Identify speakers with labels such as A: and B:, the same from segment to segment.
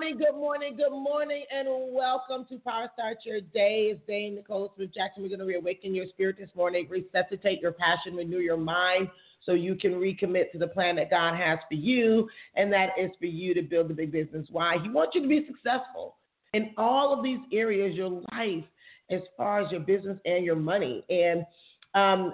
A: Good morning, good morning, good morning, and welcome to Power Start Your Day. It's Dame Nicole Smith Jackson. We're going to reawaken your spirit this morning, resuscitate your passion, renew your mind so you can recommit to the plan that God has for you, and that is for you to build a big business. Why? He wants you to be successful in all of these areas, your life, as far as your business and your money. And um,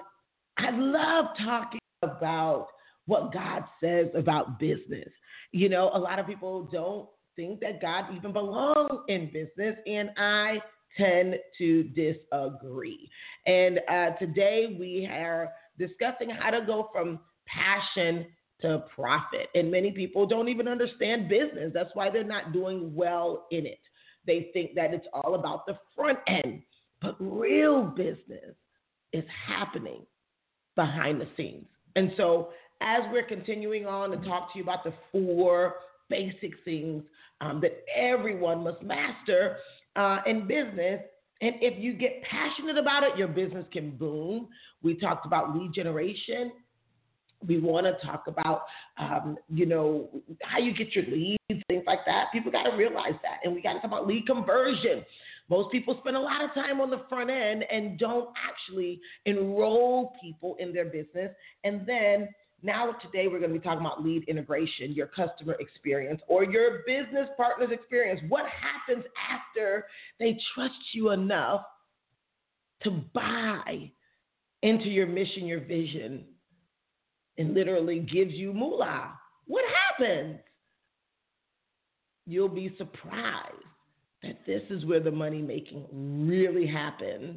A: I love talking about what God says about business. You know, a lot of people don't think that God even belongs in business, and I tend to disagree. And uh, today we are discussing how to go from passion to profit. And many people don't even understand business. That's why they're not doing well in it. They think that it's all about the front end, but real business is happening behind the scenes. And so, as we're continuing on to talk to you about the four basic things um, that everyone must master uh, in business, and if you get passionate about it, your business can boom. We talked about lead generation. We want to talk about, um, you know, how you get your leads, things like that. People got to realize that. And we got to talk about lead conversion. Most people spend a lot of time on the front end and don't actually enroll people in their business. And then now, today, we're going to be talking about lead integration, your customer experience, or your business partner's experience. What happens after they trust you enough to buy into your mission, your vision, and literally gives you moolah? What happens? You'll be surprised that this is where the money making really happens.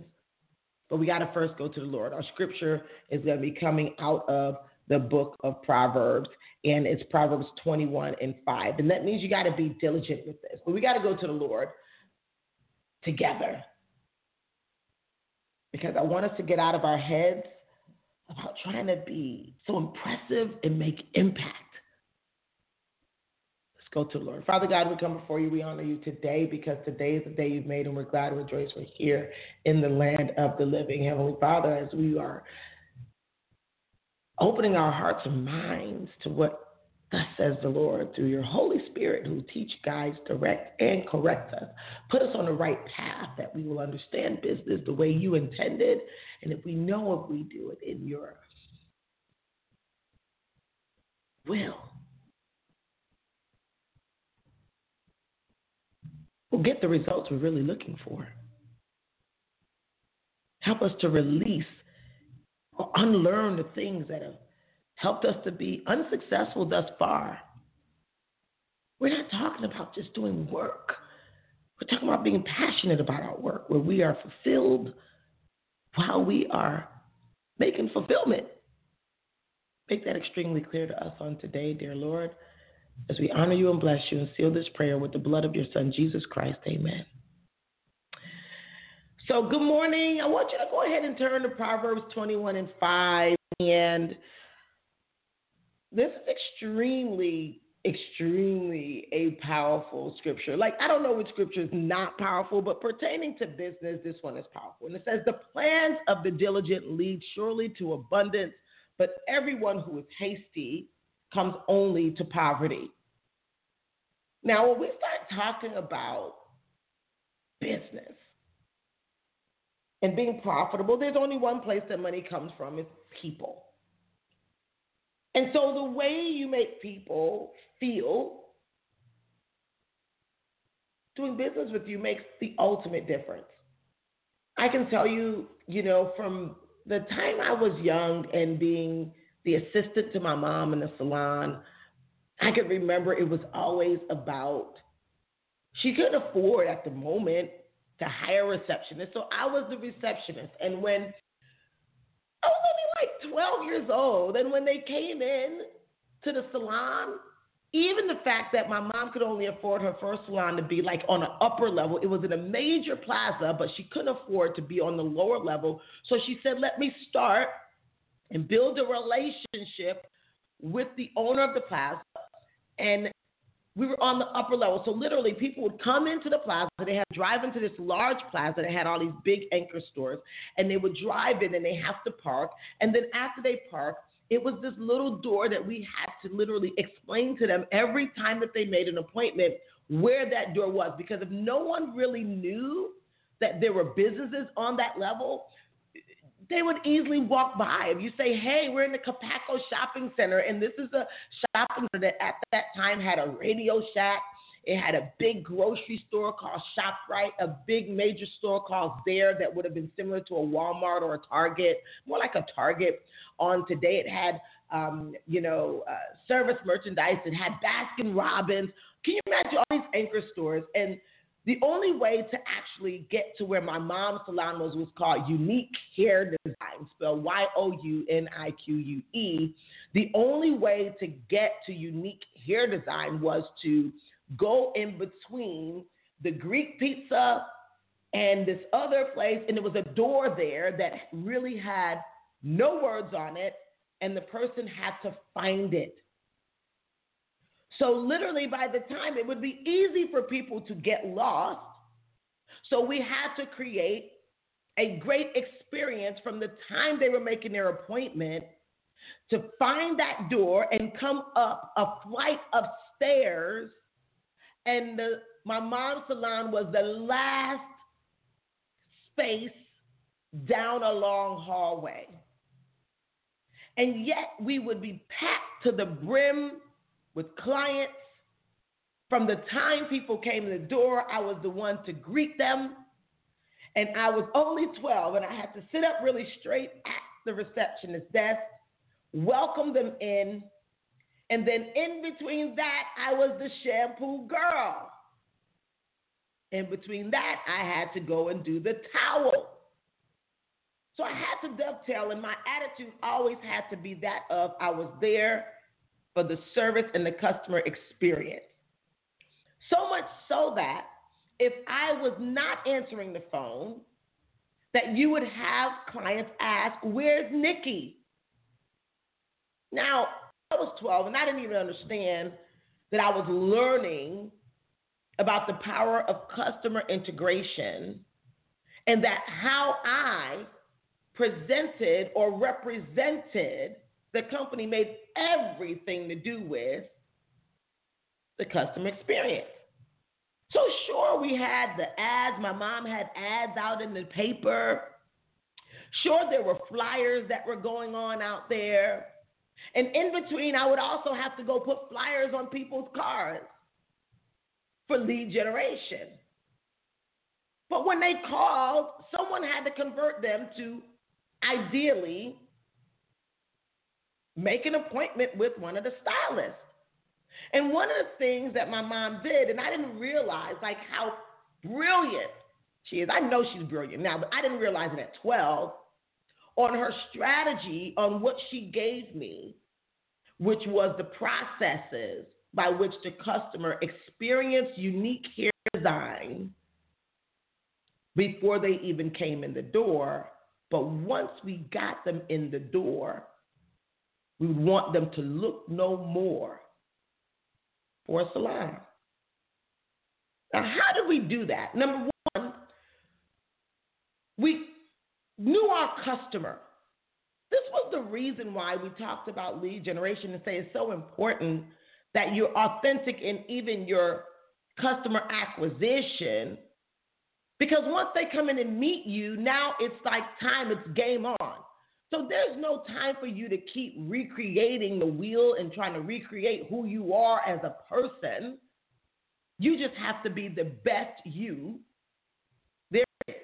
A: But we got to first go to the Lord. Our scripture is going to be coming out of the book of Proverbs, and it's Proverbs 21 and 5. And that means you got to be diligent with this. But we got to go to the Lord together because I want us to get out of our heads about trying to be so impressive and make impact. Let's go to the Lord. Father God, we come before you. We honor you today because today is the day you've made, and we're glad and rejoice we're here in the land of the living. Heavenly Father, as we are opening our hearts and minds to what thus says the Lord through your Holy Spirit who teach, guides, direct, and correct us. Put us on the right path that we will understand business the way you intended. And if we know if we do it in your will, we'll get the results we're really looking for. Help us to release unlearn the things that have helped us to be unsuccessful thus far. We're not talking about just doing work. We're talking about being passionate about our work, where we are fulfilled while we are making fulfillment. Make that extremely clear to us on today, dear Lord, as we honor you and bless you and seal this prayer with the blood of your Son, Jesus Christ. Amen. So, good morning. I want you to go ahead and turn to Proverbs 21 and 5. And this is extremely, extremely a powerful scripture. Like, I don't know which scripture is not powerful, but pertaining to business, this one is powerful. And it says, The plans of the diligent lead surely to abundance, but everyone who is hasty comes only to poverty. Now, when we start talking about business. And being profitable, there's only one place that money comes from, it's people. And so the way you make people feel doing business with you makes the ultimate difference. I can tell you, you know, from the time I was young and being the assistant to my mom in the salon, I could remember it was always about she couldn't afford at the moment to hire a receptionist. So I was the receptionist. And when I was only like 12 years old, and when they came in to the salon, even the fact that my mom could only afford her first salon to be like on an upper level, it was in a major plaza, but she couldn't afford to be on the lower level. So she said, Let me start and build a relationship with the owner of the plaza. And we were on the upper level. So literally, people would come into the plaza. They had to drive into this large plaza that had all these big anchor stores, and they would drive in and they have to park. And then after they park, it was this little door that we had to literally explain to them every time that they made an appointment where that door was. Because if no one really knew that there were businesses on that level, they would easily walk by. If you say, hey, we're in the Capaco Shopping Center, and this is a shopping center that at that time had a Radio Shack, it had a big grocery store called ShopRite, a big major store called Zayre that would have been similar to a Walmart or a Target, more like a Target. On today, it had, um, you know, uh, service merchandise. It had Baskin Robbins. Can you imagine all these anchor stores? And the only way to actually get to where my mom's salon was was called Younique Hair Design, spelled Y O U N I Q U E. The only way to get to Younique Hair Design was to go in between the Greek pizza and this other place, and there was a door there that really had no words on it, and the person had to find it. So, literally, by the time it would be easy for people to get lost. So, we had to create a great experience from the time they were making their appointment to find that door and come up a flight of stairs and the, my mom's salon was the last space down a long hallway. And yet we would be packed to the brim with clients. From the time people came in the door, I was the one to greet them. And I was only 12, and I had to sit up really straight at the receptionist desk, welcome them in, and then in between that, I was the shampoo girl. In between that, I had to go and do the towel. So I had to dovetail, and my attitude always had to be that of I was there for the service and the customer experience. So much so that if I was not answering the phone, that you would have clients ask, Where's Nikki? Now, I was 12 and I didn't even understand that I was learning about the power of customer integration and that how I presented or represented the company made everything to do with the customer experience. So, sure, we had the ads. My mom had ads out in the paper. Sure, there were flyers that were going on out there. And in between, I would also have to go put flyers on people's cars for lead generation. But when they called, someone had to convert them to ideally make an appointment with one of the stylists. And one of the things that my mom did, and I didn't realize like how brilliant she is. I know she's brilliant now, but I didn't realize it at 12 on her strategy on what she gave me, which was the processes by which the customer experienced Younique Hair Design before they even came in the door. But once we got them in the door, we would want them to look no more for a salon. Now, how do we do that? Number one, we knew our customer. This was the reason why we talked about lead generation and say it's so important that you're authentic in even your customer acquisition Because once they come in and meet you, now it's like time, it's game on. So there's no time for you to keep recreating the wheel and trying to recreate who you are as a person. You just have to be the best you there is.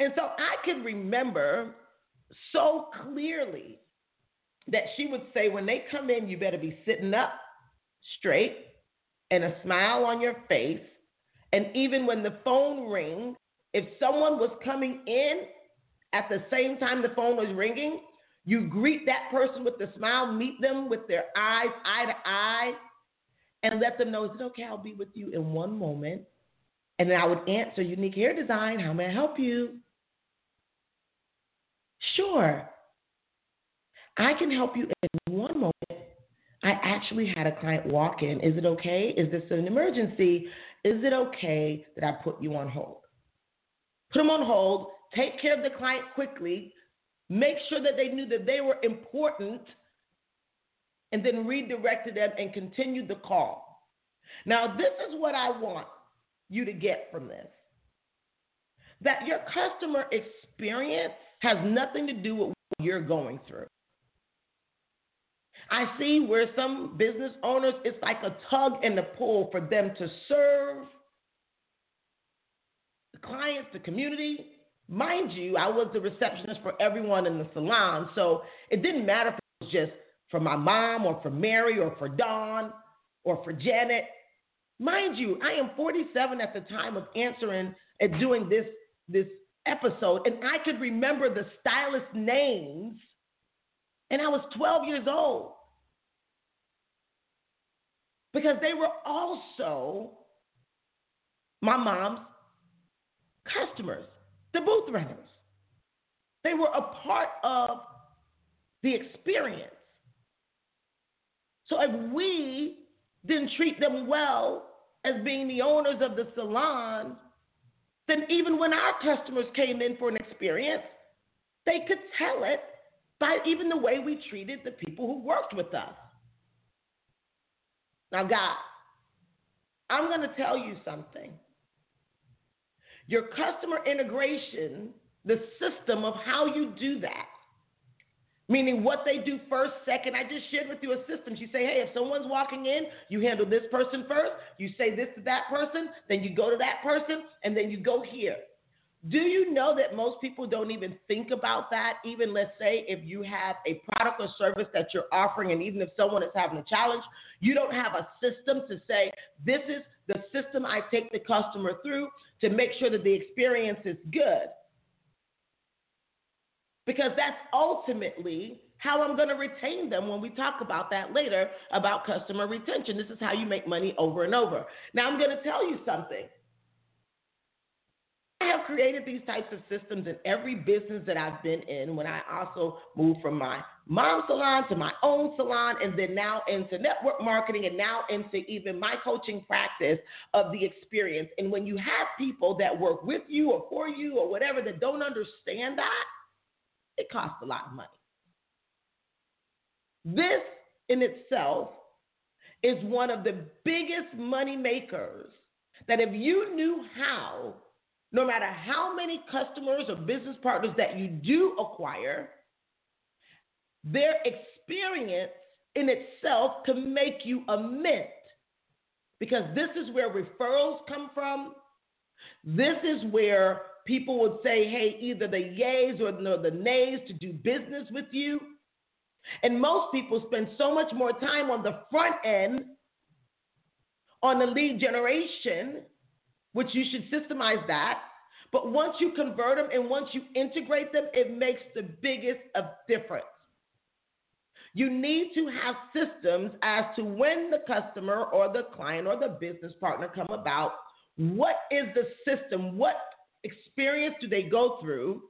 A: And so I can remember so clearly that she would say, when they come in, you better be sitting up straight and a smile on your face. And even when the phone rings, if someone was coming in at the same time the phone was ringing, you greet that person with a smile, meet them with their eyes eye to eye, and let them know, is it okay? I'll be with you in one moment. And then I would answer, Younique Hair Design, how may I help you? Sure. I can help you in one moment. I actually had a client walk in. Is it okay? Is this an emergency? Is it okay that I put you on hold? Put them on hold, take care of the client quickly, make sure that they knew that they were important, and then redirected them and continued the call. Now, this is what I want you to get from this that your customer experience has nothing to do with what you're going through. I see where some business owners, it's like a tug and a pull for them to serve the clients, the community. Mind you, I was the receptionist for everyone in the salon, so it didn't matter if it was just for my mom or for Mary or for Dawn or for Janet. Mind you, I am 47 at the time of answering and doing this this episode, and I could remember the stylist names, and I was 12 years old because they were also my mom's customers, the booth renters. They were a part of the experience. So if we didn't treat them well as being the owners of the salon, then even when our customers came in for an experience, they could tell it by even the way we treated the people who worked with us. Now, guys, I'm going to tell you something. Your customer integration, the system of how you do that, meaning what they do first, second. I just shared with you a system. You say, hey, if someone's walking in, you handle this person first, you say this to that person, then you go to that person, and then you go here. Do you know that most people don't even think about that? Even let's say if you have a product or service that you're offering, and even if someone is having a challenge, you don't have a system to say, this is the system I take the customer through to make sure that the experience is good. Because that's ultimately how I'm going to retain them when we talk about that later about customer retention. This is how you make money over and over. Now, I'm going to tell you something. I have created these types of systems in every business that I've been in when I also moved from my mom's salon to my own salon and then now into network marketing and now into even my coaching practice of the experience. And when you have people that work with you or for you or whatever that don't understand that, it costs a lot of money. This in itself is one of the biggest money makers that if you knew how no matter how many customers or business partners that you do acquire, their experience in itself can make you a mint. Because this is where referrals come from. This is where people would say, hey, either the yays or the nays to do business with you. And most people spend so much more time on the front end on the lead generation which you should systemize that. But once you convert them and once you integrate them, it makes the biggest of difference. You need to have systems as to when the customer or the client or the business partner come about. What is the system? What experience do they go through?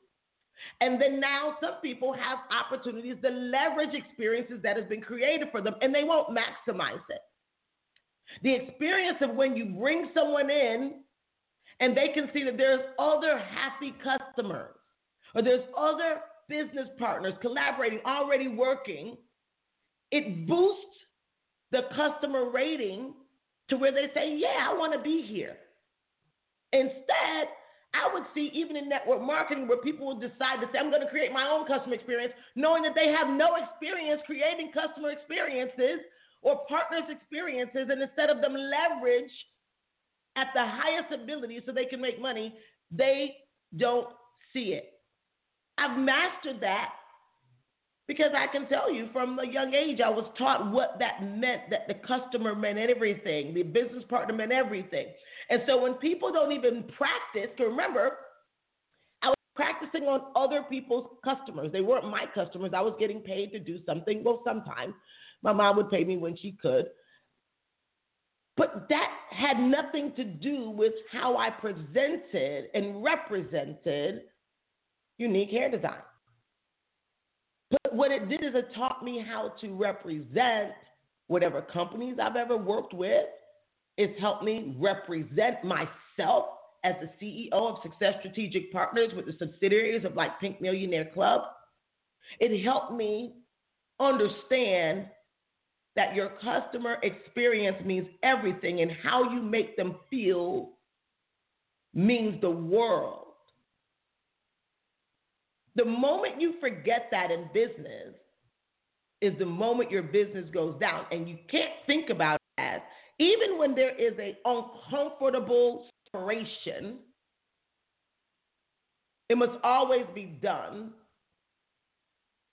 A: And then now some people have opportunities to leverage experiences that have been created for them and they won't maximize it. The experience of when you bring someone in and they can see that there's other happy customers or there's other business partners collaborating, already working, it boosts the customer rating to where they say, Yeah, I want to be here. Instead, I would see even in network marketing where people will decide to say, I'm going to create my own customer experience, knowing that they have no experience creating customer experiences or partners' experiences. And instead of them leverage at the highest ability so they can make money, they don't see it. I've mastered that because I can tell you from a young age, I was taught what that meant that the customer meant everything, the business partner meant everything. And so when people don't even practice, remember, I was practicing on other people's customers. They weren't my customers. I was getting paid to do something. Well, sometimes my mom would pay me when she could. But that had nothing to do with how I presented and represented Younique Hair Design. But what it did is it taught me how to represent whatever companies I've ever worked with. It's helped me represent myself as the CEO of Success Strategic Partners with the subsidiaries of like Pink Millionaire Club. It helped me understand that your customer experience means everything and how you make them feel means the world. The moment you forget that in business is the moment your business goes down. And you can't think about it as, even when there is a uncomfortable separation, it must always be done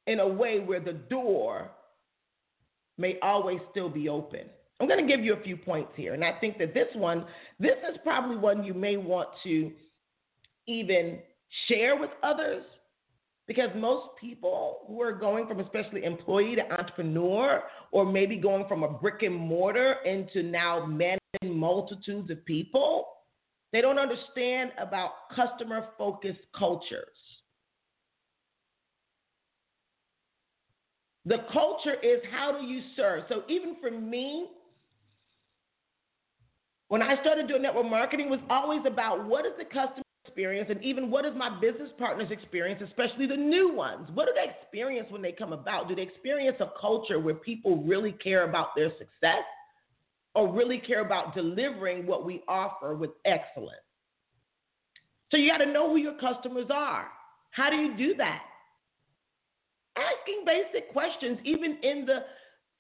A: in a way where the door may always still be open. I'm going to give you a few points here. And I think that this one, this is probably one you may want to even share with others because most people who are going from especially employee to entrepreneur, or maybe going from a brick and mortar into now managing multitudes of people, they don't understand about customer focused cultures. The culture is how do you serve? So even for me, when I started doing network marketing, was always about what is the customer experience and even what is my business partner's experience, especially the new ones? What do they experience when they come about? Do they experience a culture where people really care about their success or really care about delivering what we offer with excellence? So you got to know who your customers are. How do you do that? Asking basic questions, even in the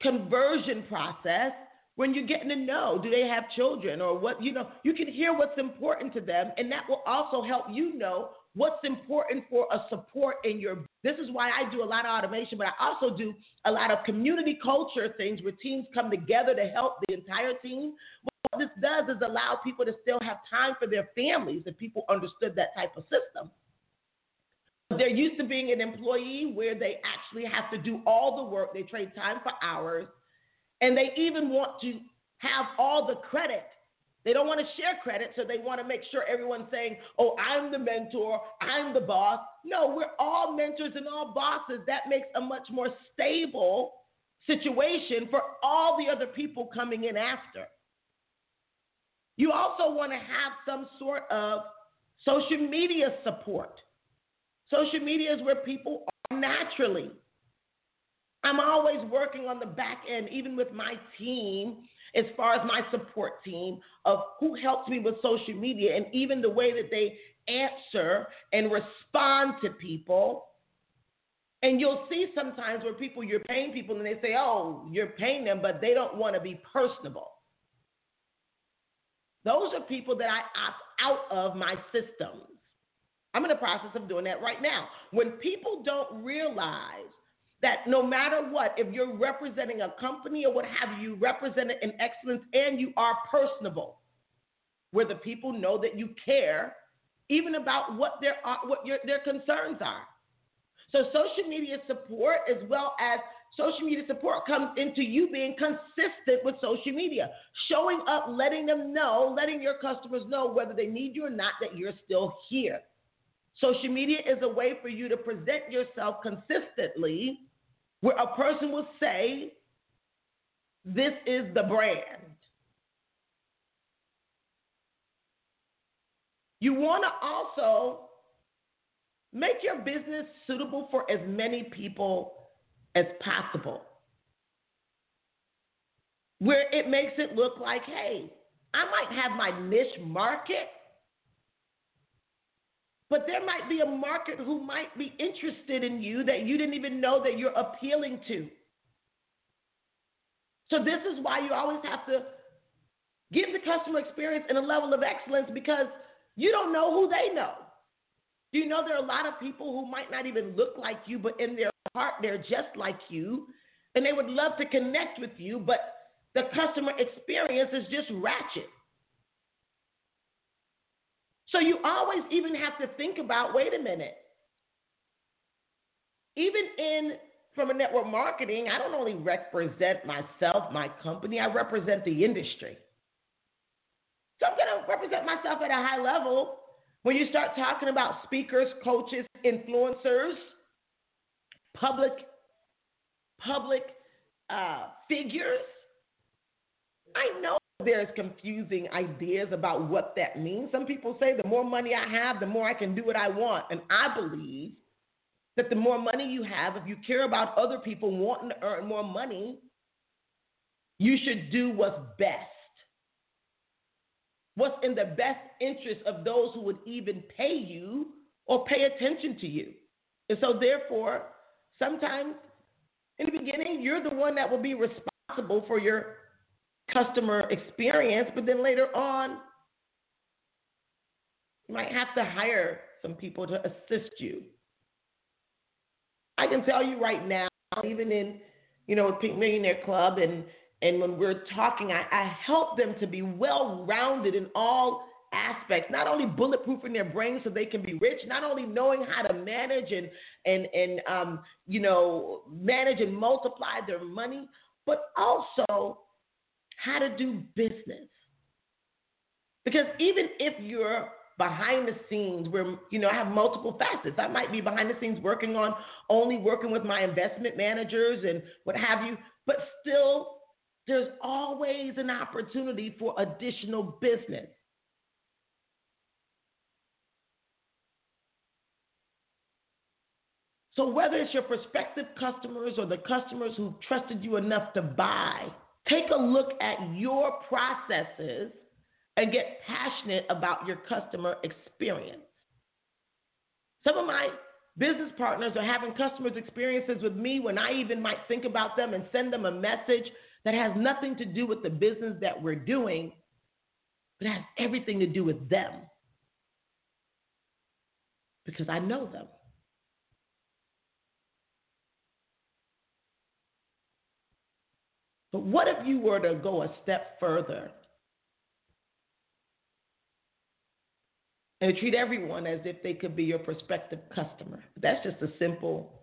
A: conversion process, when you're getting to know do they have children or what you know you can hear what's important to them and that will also help you know what's important for a support in your this is why i do a lot of automation but i also do a lot of community culture things where teams come together to help the entire team. What this does is allow people to still have time for their families if people understood that type of system they're used to being an employee where they actually have to do all the work they trade time for hours and they even want to have all the credit. They don't want to share credit, so they want to make sure everyone's saying, Oh, I'm the mentor, I'm the boss. No, we're all mentors and all bosses. That makes a much more stable situation for all the other people coming in after. You also want to have some sort of social media support. Social media is where people are naturally. I'm always working on the back end, even with my team, as far as my support team, of who helps me with social media and even the way that they answer and respond to people. And you'll see sometimes where people, you're paying people and they say, oh, you're paying them, but they don't want to be personable. Those are people that I opt out of my systems. I'm in the process of doing that right now. When people don't realize that no matter what, if you're representing a company or what have you, you represent it in excellence and you are personable, where the people know that you care even about what their uh, what your, their concerns are. So social media support as well as social media support comes into you being consistent with social media, showing up, letting them know, letting your customers know whether they need you or not that you're still here. Social media is a way for you to present yourself consistently where a person will say, This is the brand. You want to also make your business suitable for as many people as possible. Where it makes it look like, hey, I might have my niche market, But there might be a market who might be interested in you that you didn't even know that you're appealing to. So this is why you always have to give the customer experience and a level of excellence because you don't know who they know. You know there are a lot of people who might not even look like you, but in their heart they're just like you, and they would love to connect with you, but the customer experience is just ratchet. So you always even have to think about wait a minute. Even in from a network marketing, I don't only represent myself, my company, I represent the industry. So I'm going to represent myself at a high level. When you start talking about speakers, coaches, influencers, public public uh, figures, I know there's confusing ideas about what that means. Some people say the more money I have, the more I can do what I want. And I believe that the more money you have, if you care about other people wanting to earn more money, you should do what's best. What's in the best interest of those who would even pay you or pay attention to you. And so, therefore, sometimes in the beginning, you're the one that will be responsible for your customer experience, but then later on, you might have to hire some people to assist you. I can tell you right now, even in, you know, Pink Millionaire Club and and when we're talking, I, I help them to be well rounded in all aspects, not only bulletproofing their brains so they can be rich, not only knowing how to manage and and and um, you know manage and multiply their money, but also how to do business. Because even if you're behind the scenes where you know I have multiple facets. I might be behind the scenes working on only working with my investment managers and what have you, but still there's always an opportunity for additional business. So whether it's your prospective customers or the customers who trusted you enough to buy, take a look at your processes and get passionate about your customer experience. Some of my business partners are having customers' experiences with me when I even might think about them and send them a message that has nothing to do with the business that we're doing, but has everything to do with them. Because I know them. But what if you were to go a step further and treat everyone as if they could be your prospective customer. That's just a simple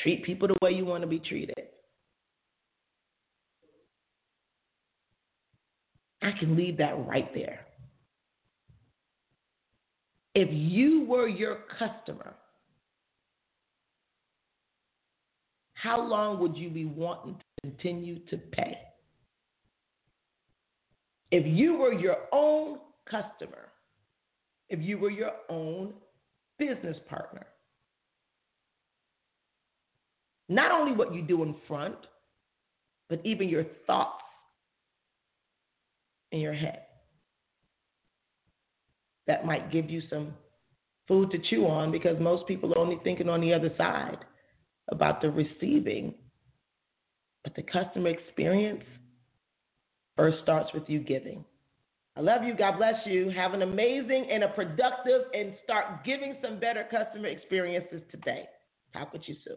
A: treat people the way you want to be treated. I can leave that right there. If you were your customer, how long would you be wanting to continue to pay? If you were your own customer, if you were your own business partner. Not only what you do in front, but even your thoughts in your head. That might give you some food to chew on because most people are only thinking on the other side about the receiving. But the customer experience first starts with you giving. I love you. God bless you. Have an amazing and a productive and start giving some better customer experiences today. Talk with you soon.